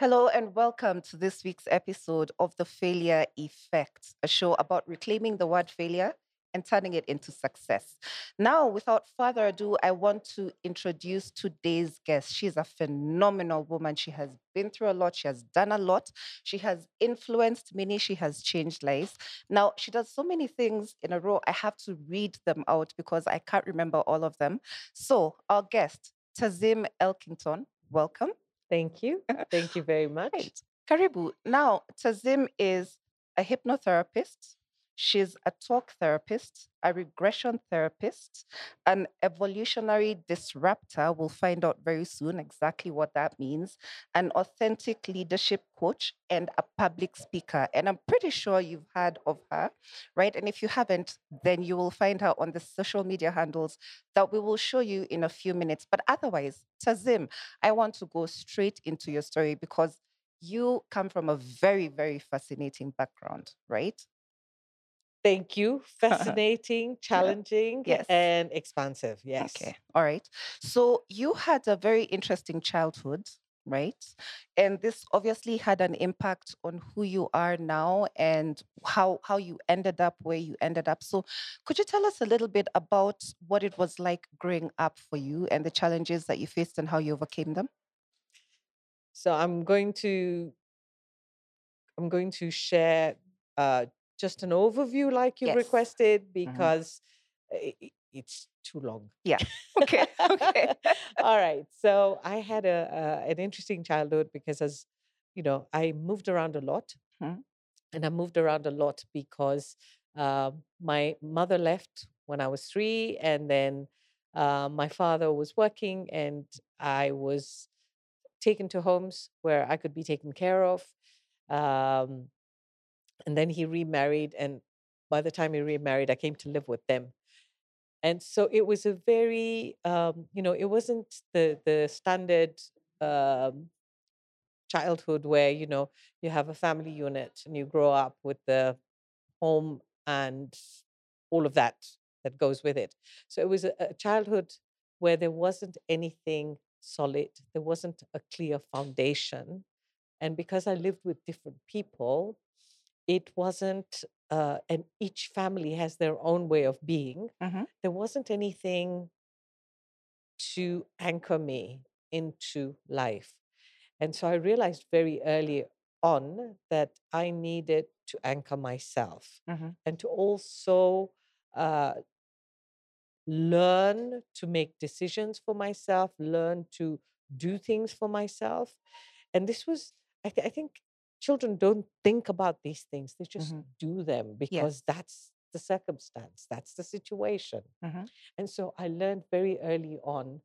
Hello and welcome to this week's episode of The Failure Effect, a show about reclaiming the word failure and turning it into success. Now, without further ado, I want to introduce today's guest. She's a phenomenal woman. She has been through a lot, she has done a lot, she has influenced many, she has changed lives. Now, she does so many things in a row. I have to read them out because I can't remember all of them. So, our guest, Tazim Elkington, welcome. Thank you. Thank you very much. Right. Karibu. Now, Tazim is a hypnotherapist. She's a talk therapist, a regression therapist, an evolutionary disruptor. We'll find out very soon exactly what that means. An authentic leadership coach and a public speaker. And I'm pretty sure you've heard of her, right? And if you haven't, then you will find her on the social media handles that we will show you in a few minutes. But otherwise, Tazim, I want to go straight into your story because you come from a very, very fascinating background, right? Thank you. Fascinating, challenging, Yes. and expansive. Yes. Okay. All right. So you had a very interesting childhood, right? And this obviously had an impact on who you are now and how how you ended up where you ended up. So could you tell us a little bit about what it was like growing up for you and the challenges that you faced and how you overcame them? So I'm going to I'm going to share uh, just an overview like you've Yes. requested Mhm. because i- it's too long. Yeah. Okay. Okay. All right. So I had a, a an interesting childhood because as you know, I moved around a lot. Mhm. and I moved around a lot because uh, my mother left when I was three, and then uh, my father was working, and I was taken to homes where I could be taken care of. Um, and then he remarried, and by the time he remarried, I came to live with them. And so it was a very, um, you know, it wasn't the the standard um, childhood where you know you have a family unit and you grow up with the home and all of that that goes with it. So it was a, a childhood where there wasn't anything solid, there wasn't a clear foundation. And because I lived with different people, it wasn't, uh, and each family has their own way of being, Mhm. there wasn't anything to anchor me into life. And so I realized very early on that I needed to anchor myself Mhm. and to also uh, learn to make decisions for myself, learn to do things for myself. And this was, I, th- I think children don't think about these things, they just Mhm. do them because that's the circumstance, that's the situation. Mhm. And so I learned very early on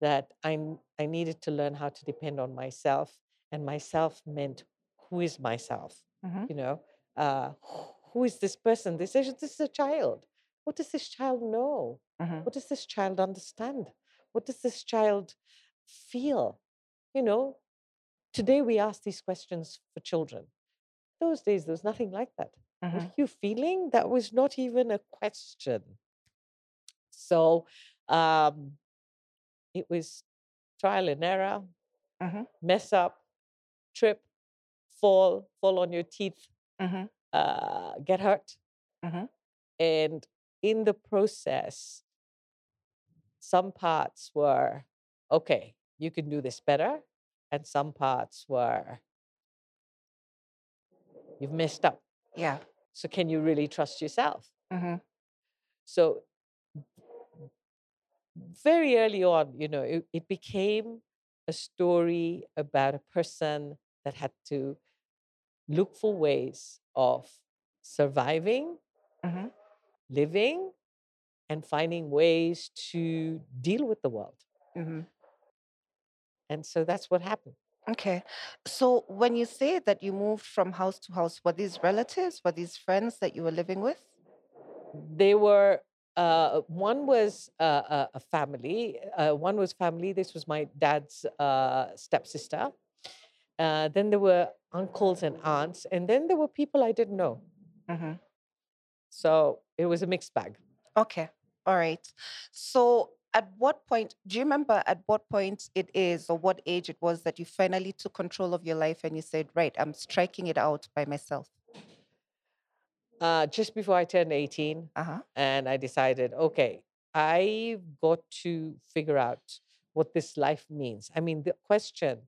that I needed to learn how to depend on myself. And myself meant who is myself? Mhm. You know, uh, who is this person? This is, this is a child. What does this child know? Mhm. What does this child understand? What does this child feel? You know, today we ask these questions for children. Those days, there was nothing like that. What Mhm. are you feeling? That was not even a question. So um, it was trial and error, Mhm. mess up, trip, fall, fall on your teeth, Mhm. uh, get hurt. Mhm. And in the process, some parts were okay, you can do this better. And some parts were you've messed up. Yeah. So, can you really trust yourself? Mhm. So, very early on, you know, it, it became a story about a person that had to look for ways of surviving, Mhm. living, and finding ways to deal with the world. Mhm. And so that's what happened. Okay. So when you say that you moved from house to house, were these relatives? Were these friends that you were living with? They were, uh, one was uh, a, family, uh, one was family. This was my dad's uh, stepsister. Uh, then there were uncles and aunts. And then there were people I didn't know. hmm So it was a mixed bag. Okay. All right. So at what point do you remember at what point it is or what age it was that you finally took control of your life and you said right i'm striking it out by myself uh, just before I turned 18, uh-huh and I decided, okay, I've got to figure out what this life means. I mean, the question,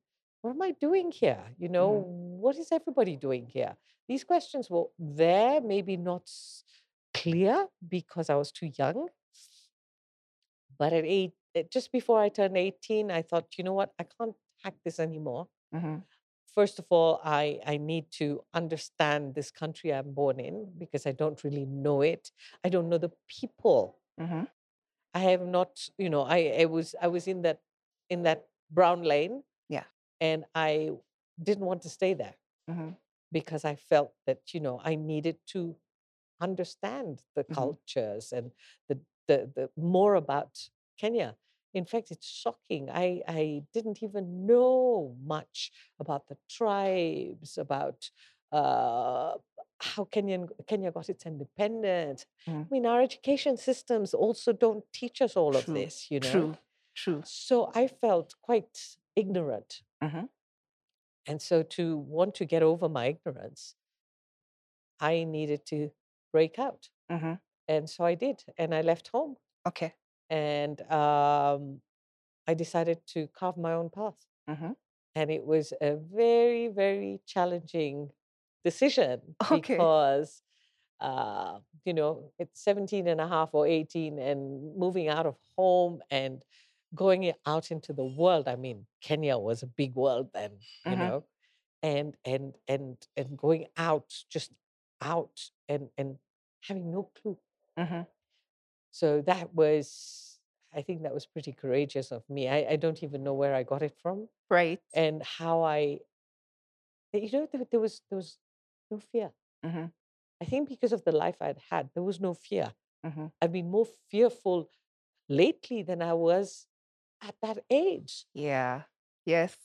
what am I doing here? You know, what is everybody doing here? These questions were there, maybe not clear because I was too young. But at eight, eh, just before I turned 18, I thought, you know what? I can't hack this anymore. mm-hmm. First of all, I, I need to understand this country I'm born in because I don't really know it. I don't know the people. Mm-hmm. I have not, you know, I, I was I was in that in that brown lane. Yeah. And I didn't want to stay there Mm-hmm. because I felt that, you know, I needed to understand the Mhm. cultures and the, the the more about Kenya. In fact, it's shocking. I, I didn't even know much about the tribes, about uh, how Kenyan, Kenya got its independence. Mhm. I mean, our education systems also don't teach us all of this, you know. true true So I felt quite ignorant. Mhm. And so to want to get over my ignorance, I needed to break out. Mm-hmm. And so I did. And I left home okay and um, I decided to carve my own path. mm-hmm. And it was a very, very challenging decision Okay. because, uh, you know, it's 17 and a half or 18 and moving out of home and going out into the world. I mean, Kenya was a big world then, you Mhm. know, and, and, and, and going out, just out and, and having no clue. Mm-hmm. So that was, I think that was pretty courageous of me. I, I don't even know where I got it from right and how I, you know, there, there was there was no fear. mm-hmm. I think because of the life I'd had, there was no fear. Mm-hmm. I've been more fearful lately than I was at that age. yeah yes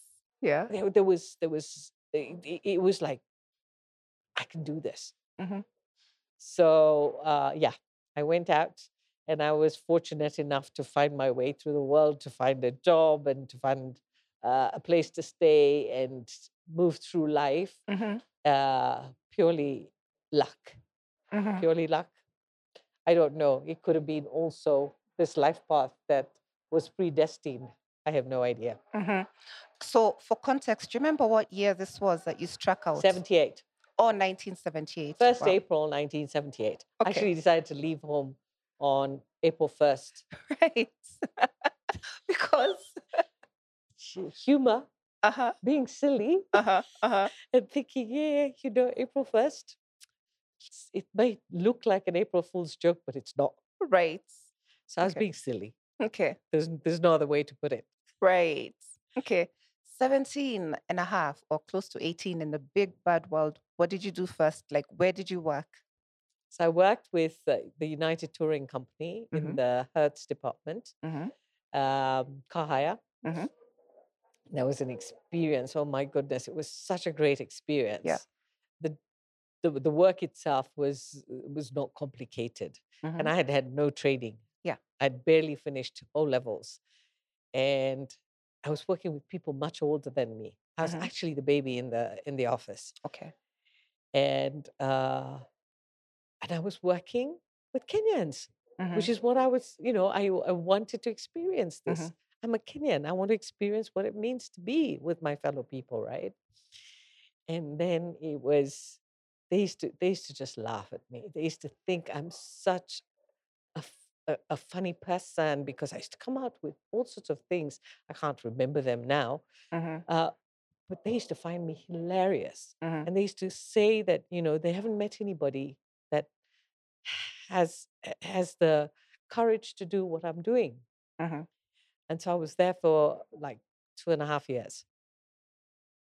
yeah There, there was there was it, it- it was like I can do this. Mhm. So uh, yeah, I went out and I was fortunate enough to find my way through the world, to find a job and to find uh, a place to stay and move through life. Mm-hmm. Uh, purely luck, Mm-hmm. purely luck. I don't know. It could have been also this life path that was predestined. I have no idea. Mm-hmm. so for context do you remember what year this was that you struck out 78. Oh 1978 1st Wow. April 1978. Okay. Actually decided to leave home on April 1st. right because Humor, uh-huh being silly, uh-huh uh-huh and thinking, yeah, you know, April 1st, it may look like an April Fool's joke, but it's not. right So I was Okay. being silly. okay There's, there's no other way to put it. right okay 17 and a half or close to 18 in the big bad world what did you do first like where did you work So I worked with uh, the United Touring Company Mhm. in the Hertz department, mm-hmm. um, car hire. Mhm. That was an experience. Oh my goodness, it was such a great experience. The, the the work itself was was not complicated, and I had had no training. Mm-hmm. Yeah. I'd barely finished O levels, and I was working with people much older than me. I was Mhm. actually the baby in the in the office, okay and uh, and I was working with Kenyans Mhm. which is what I was, you know, I, I wanted to experience this. Mhm. I'm a Kenyan. I want to experience what it means to be with my fellow people, right? And then it was, they used to, they used to just laugh at me. They used to think I'm such a, a, funny person because I used to come out with all sorts of things. I can't remember them now, Mhm. uh, but they used to find me hilarious Mhm. and they used to say that you know they haven't met anybody that has has the courage to do what I'm doing. Mhm. And so I was there for like two and a half years,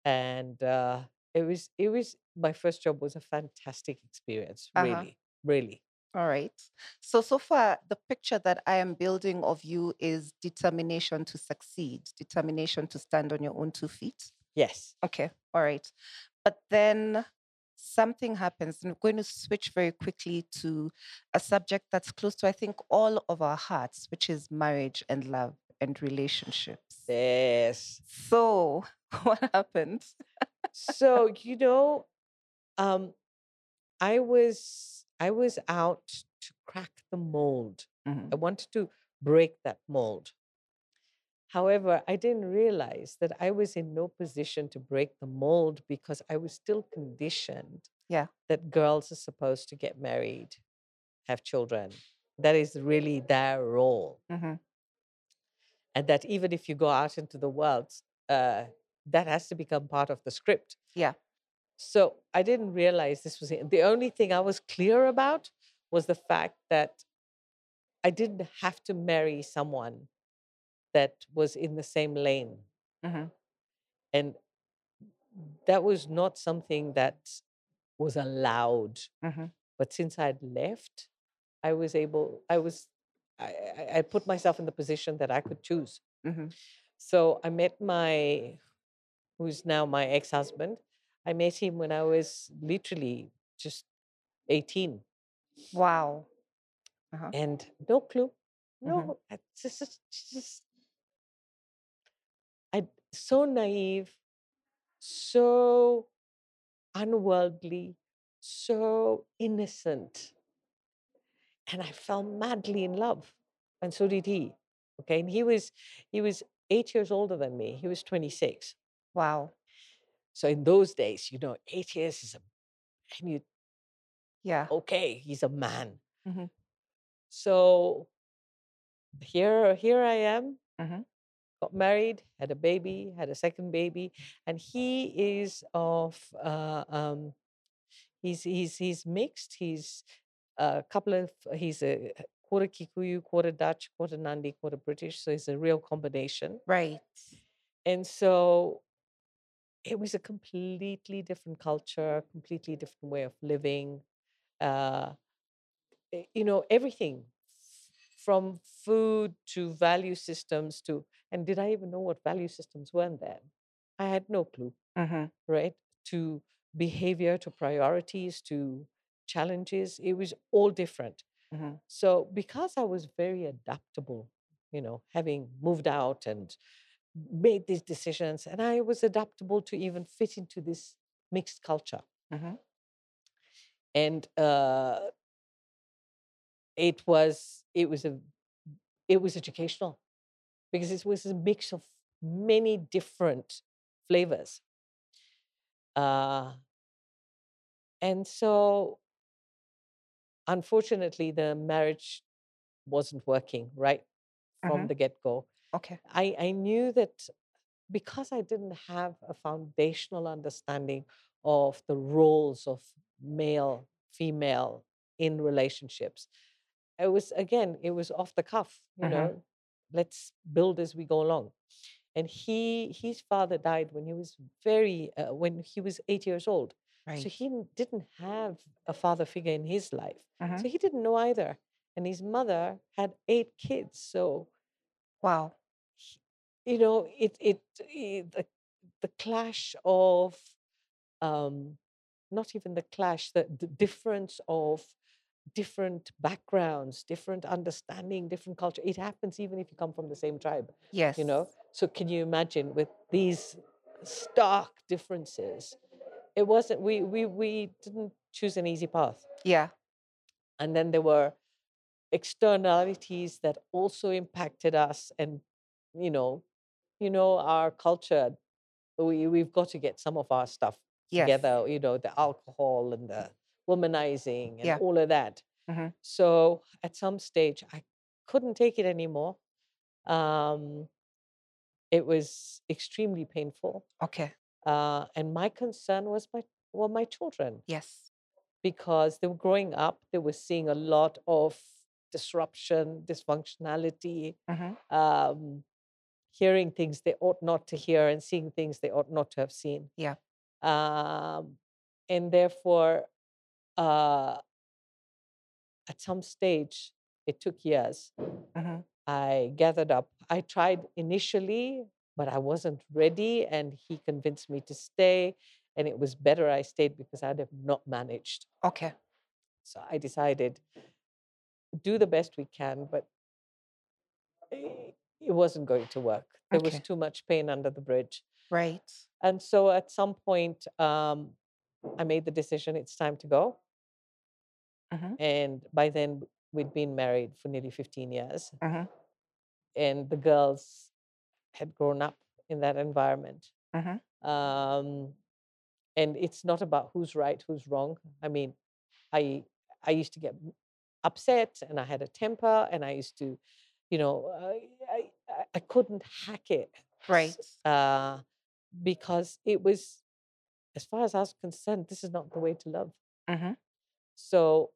and uh, it was it was my first job was a fantastic experience. Uh-huh. Really, really. All right. So, so far, the picture that I am building of you is determination to succeed, determination to stand on your own two feet. Yes. Okay. All right. But then something happens. And we're going to switch very quickly to a subject that's close to, I think, all of our hearts, which is marriage and love and relationships. Yes. So, what happened? So, you know, um, I was I was out to crack the mold. Mhm. I wanted to break that mold. However, I didn't realize that I was in no position to break the mold because I was still conditioned Yeah. that girls are supposed to get married, have children. That is really their role. Mhm. And that even if you go out into the world, uh, that has to become part of the script. Yeah. So I didn't realize this was it. The only thing I was clear about was the fact that I didn't have to marry someone that was in the same lane. Mhm. And that was not something that was allowed. Mhm. But since I'd left, I was able, I was, I, I, put myself in the position that I could choose. Mhm. So I met my, who's now my ex husband, I met him when I was literally just 18 Wow. Uh-huh. and no clue. No, Mhm. I just, just, just I so naive, so unworldly, so innocent. And I fell madly in love. And so did he. Okay. And he was he was eight years older than me. He was 26. Wow. So in those days, you know, eight years is a and you Yeah. okay, he's a man. Mhm. So here here I am, Mhm. got married, had a baby, had a second baby, and he is of uh, um, he's he's he's mixed. He's a couple of he's a quarter Kikuyu, quarter Dutch, quarter Nandi, quarter British. So he's a real combination. Right. And so it was a completely different culture, completely different way of living. Uh, eh, you know, everything from food to value systems to, and did I even know what value systems were then? I had no clue, Mhm. right? To behavior, to priorities, to challenges. It was all different. Mhm. So, because I was very adaptable, you know, having moved out and made these decisions, and I was adaptable to even fit into this mixed culture. Mhm. And uh, it was it was a it was educational because it was a mix of many different flavors. Uh, and so, unfortunately, the marriage wasn't working right from Mhm. the get go. Okay. I, I knew that because I didn't have a foundational understanding of the roles of male, female in relationships, it was again, it was off the cuff, you Mhm. know, let's build as we go along. And he, his father died when he was very, uh, when he was eight years old. Right. So he didn't have a father figure in his life. Mhm. So he didn't know either. And his mother had eight kids. So Wow. You know it it, it the, the clash of um not even the clash the, the difference of different backgrounds different understanding different culture it happens even if you come from the same tribe Yes. you know so can you imagine with these stark differences it wasn't we we we didn't choose an easy path Yeah. and then there were externalities that also impacted us and you know you know our culture we we've got to get some of our stuff Yes. together you know the alcohol and the womanizing and Yeah. all of that Mhm. so at some stage i couldn't take it anymore um it was extremely painful Okay. uh and my concern was my were my children Yes. because they were growing up, they were seeing a lot of disruption, dysfunctionality, Mhm. um, hearing things they ought not to hear and seeing things they ought not to have seen. Yeah. Um, and therefore, uh, at some stage, it took years. Mhm. I gathered up. I tried initially, but I wasn't ready, and he convinced me to stay. and it was better I stayed because I'd have not managed. Okay. So I decided do the best we can, but i- it wasn't going to work. There was too much pain under the bridge. Right. And so at some point, um, I made the decision it's time to go. Mhm. And by then, we'd been married for nearly 15 years, Mhm. and the girls had grown up in that environment. Mhm. Um, and it's not about who's right, who's wrong. I mean, I I used to get upset, and I had a temper, and I used to, you know, I I, I- couldn't hack it. Right. uh, because it was, as far as I was concerned, this is not the way to love. Mhm. So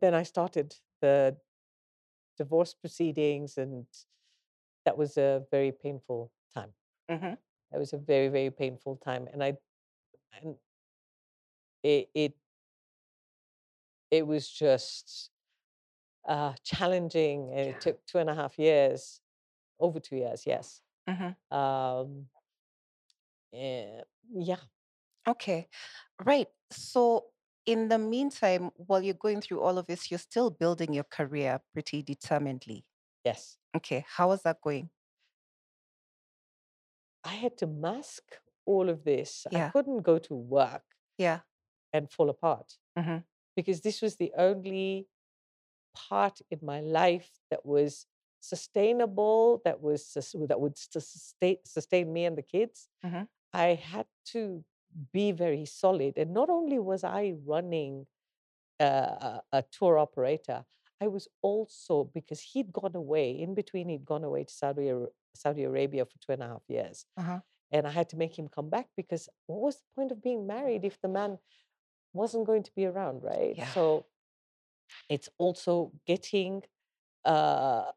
then I started the divorce proceedings, and that was a very painful time. Mhm. That was a very, very painful time, and I, and it, it, it was just uh, challenging, and Yeah. it took two and a half years, over two years, yes. Mhm. Um, eh, yeah, Okay. Right. So, in the meantime, while you're going through all of this, you're still building your career pretty determinedly. yes. Okay. How is that going? I had to mask all of this. Yeah. I couldn't go to work Yeah. and fall apart Mhm. because this was the only part in my life that was sustainable, that was that would sustain sustain me and the kids. Mhm. I had to be very solid, and not only was I running uh, a, a tour operator, I was also because he'd gone away in between. He'd gone away to Saudi Saudi Arabia for two and a half years, Uh-huh. and I had to make him come back because what was the point of being married if the man wasn't going to be around, right? Yeah. So it's also getting uh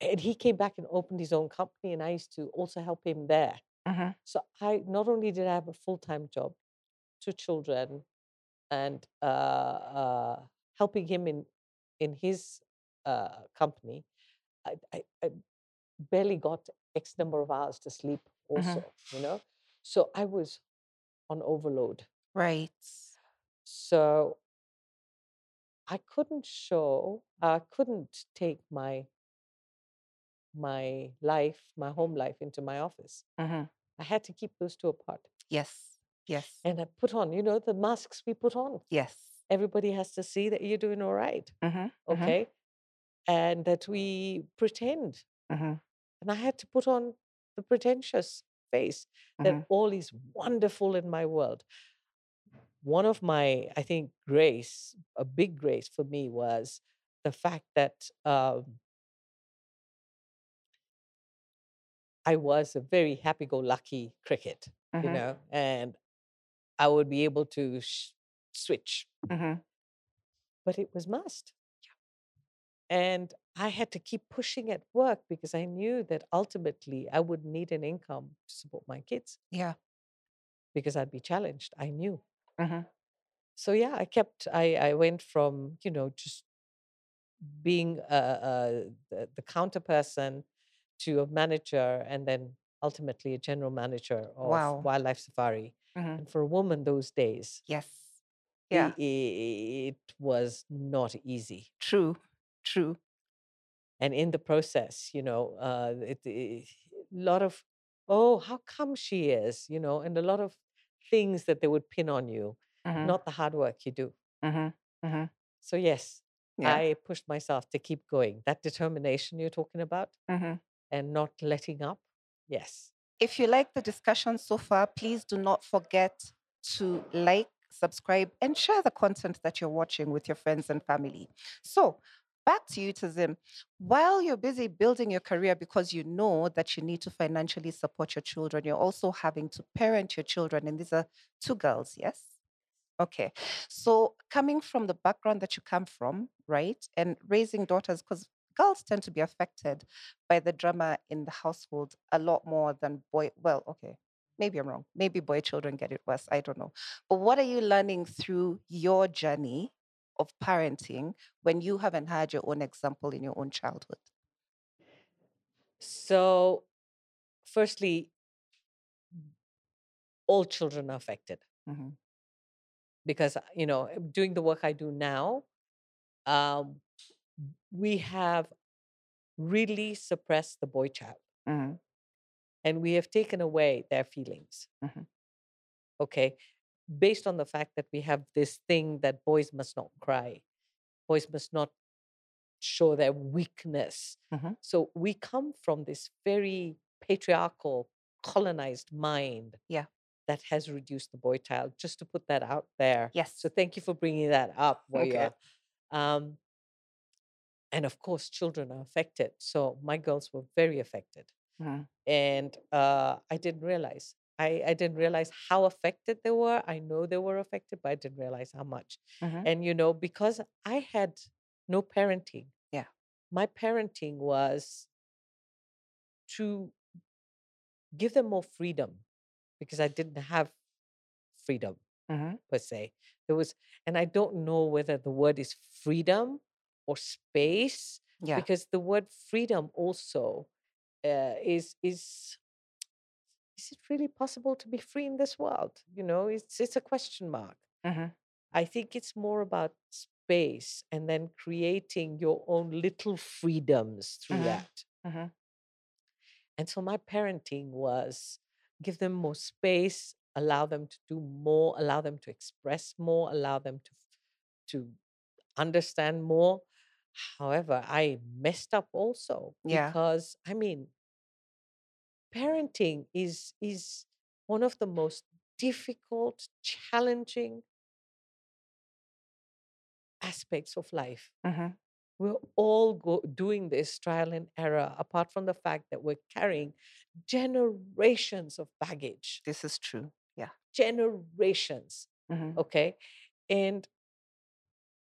and he came back and opened his own company and I used to also help him there. Mhm. So I not only did I have a full-time job, two children, and uh, uh, helping him in in his uh, company, I, I, I barely got X number of hours to sleep also, you know? So I was on overload. Right. So I couldn't show, I couldn't take my my life, my home life into my office. Mhm. I had to keep those two apart. Yes. Yes. And I put on, you know, the masks we put on. Yes. Everybody has to see that you're doing all right, Mhm. Mhm. okay? And that we pretend. Mhm. And I had to put on the pretentious face that Mhm. all is wonderful in my world. One of my, I think, grace, a big grace for me was the fact that um, I was a very happy-go-lucky cricket, you Mhm. know, and I would be able to sh- switch, Mhm. but it was must. And I had to keep pushing at work because I knew that ultimately I would need an income to support my kids Yeah. because I'd be challenged. I knew. Mhm. So yeah, I kept. I I went from you know just being a, a, the, the counter person to a manager, and then ultimately a general manager of Wow. Wildlife Safari. Mhm. And for a woman those days, Yes. Yeah. i- it was not easy. True. True. and in the process you know uh it, a lot of oh how come she is you know and a lot of things that they would pin on you Mhm. not the hard work you do Mhm. Mhm. so yes Yeah. i pushed myself to keep going that determination you're talking about Mhm. and not letting up yes If you like the discussion so far, please do not forget to like, subscribe, and share the content that you're watching with your friends and family. So, back to you, Tazim. While you're busy building your career because you know that you need to financially support your children, you're also having to parent your children. And these are two girls, yes? Okay. So, coming from the background that you come from, right, and raising daughters, because girls tend to be affected by the drama in the household a lot more than boy. Well, okay, maybe I'm wrong. Maybe boy children get it worse. I don't know. But what are you learning through your journey of parenting when you haven't had your own example in your own childhood? so firstly all children are affected Mhm. because uh, you know doing the work I do now, um, we have really suppressed the boy child Mhm. and we have taken away their feelings. Mhm. Okay, based on the fact that we have this thing that boys must not cry, boys must not show their weakness. Mhm. So we come from this very patriarchal, colonized mind. Yeah. That has reduced the boy child, just to put that out there. Yes. So thank you for bringing that up, Okay. Um, and of course, children are affected. So my girls were very affected. Mhm. And uh, I didn't realize. I, I didn't realize how affected they were. I know they were affected, but I didn't realize how much. Mhm. And, you know, because I had no parenting. Yeah. My parenting was to give them more freedom because I didn't have freedom Mhm. per se. There was, and I don't know whether the word is freedom or space Yeah. because the word freedom also uh, is is is it really possible to be free in this world? You know, it's it's a question mark. Mhm. I think it's more about space and then creating your own little freedoms through Mhm. that. Mhm. And so my parenting was give them more space, allow them to do more, allow them to express more, allow them to to understand more. However, I messed up also Yeah. because I mean, parenting is is one of the most difficult, challenging aspects of life. Mhm. We're all go, doing this trial and error, apart from the fact that we're carrying generations of baggage, This is true. Yeah. generations. Mhm. Okay. And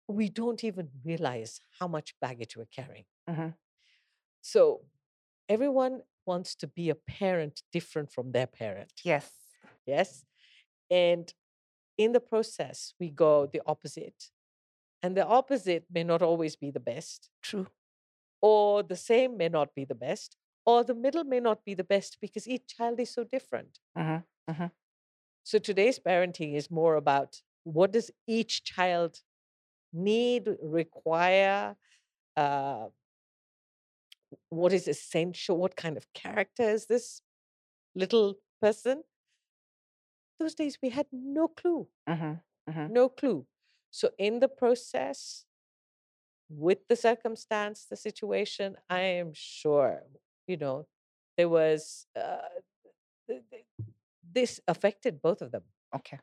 we don't even realize how much baggage we're carrying. Mhm. So everyone wants to be a parent different from their parent. Yes. Yes. And in the process, we go the opposite. And the opposite may not always be the best, True. or the same may not be the best, or the middle may not be the best because each child is so different. Mhm. Mhm. So today's parenting is more about what does each child need, require, uh, what is essential, what kind of character is this little person? Those days we had no clue, Mhm. Mhm. no clue. So in the process, with the circumstance, the situation, I am sure, you know, there was uh, th- th- this affected both of them. Okay.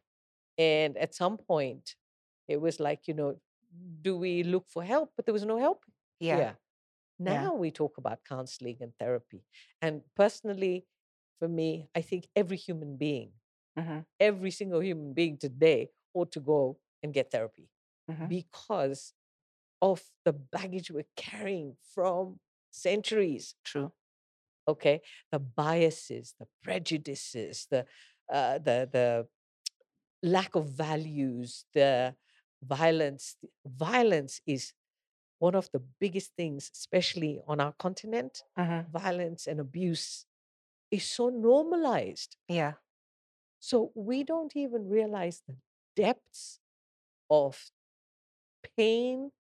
And at some point, it was like, you know, do we look for help? But there was no help Yeah. here. Now we talk about counseling and therapy. And personally, for me, I think every human being, Mhm. every single human being today ought to go and get therapy Mhm. because of the baggage we're carrying from centuries True. okay the biases the prejudices the uh, the the lack of values the violence violence is one of the biggest things especially on our continent Mhm. violence and abuse is so normalized Yeah. so we don't even realize the depths of pain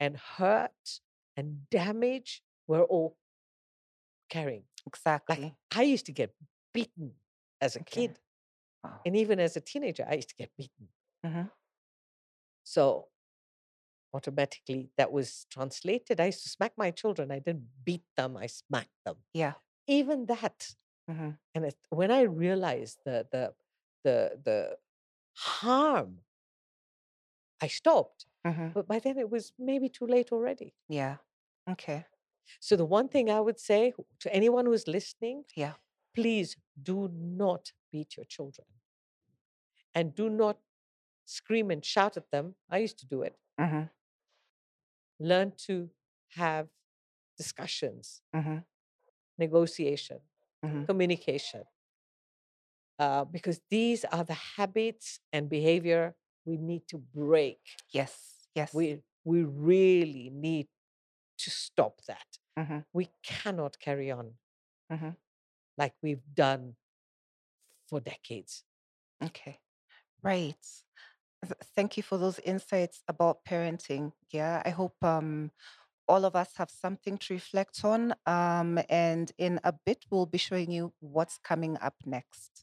and hurt and damage we're all carrying Exactly. like. I used to get beaten as a Okay. kid, Wow. and even as a teenager, I used to get beaten. Mhm. So automatically, that was translated. I used to smack my children. I didn't beat them. I smacked them. Yeah. Even that, Mhm. and it, when I realized the the the the harm, I stopped. Mhm. But by then, it was maybe too late already. Yeah. Okay. So the one thing I would say to anyone who's listening, Yeah. please do not beat your children, and do not scream and shout at them. I used to do it. Mhm. Learn to have discussions, Mhm. negotiation, Mhm. communication, uh, because these are the habits and behavior we need to break. Yes. Yes. We we really need to stop that. Mhm. We cannot carry on Mhm. like we've done for decades. Okay. Right. Th- Thank you for those insights about parenting. Yeah, I hope um, all of us have something to reflect on. Um, and in a bit, we'll be showing you what's coming up next.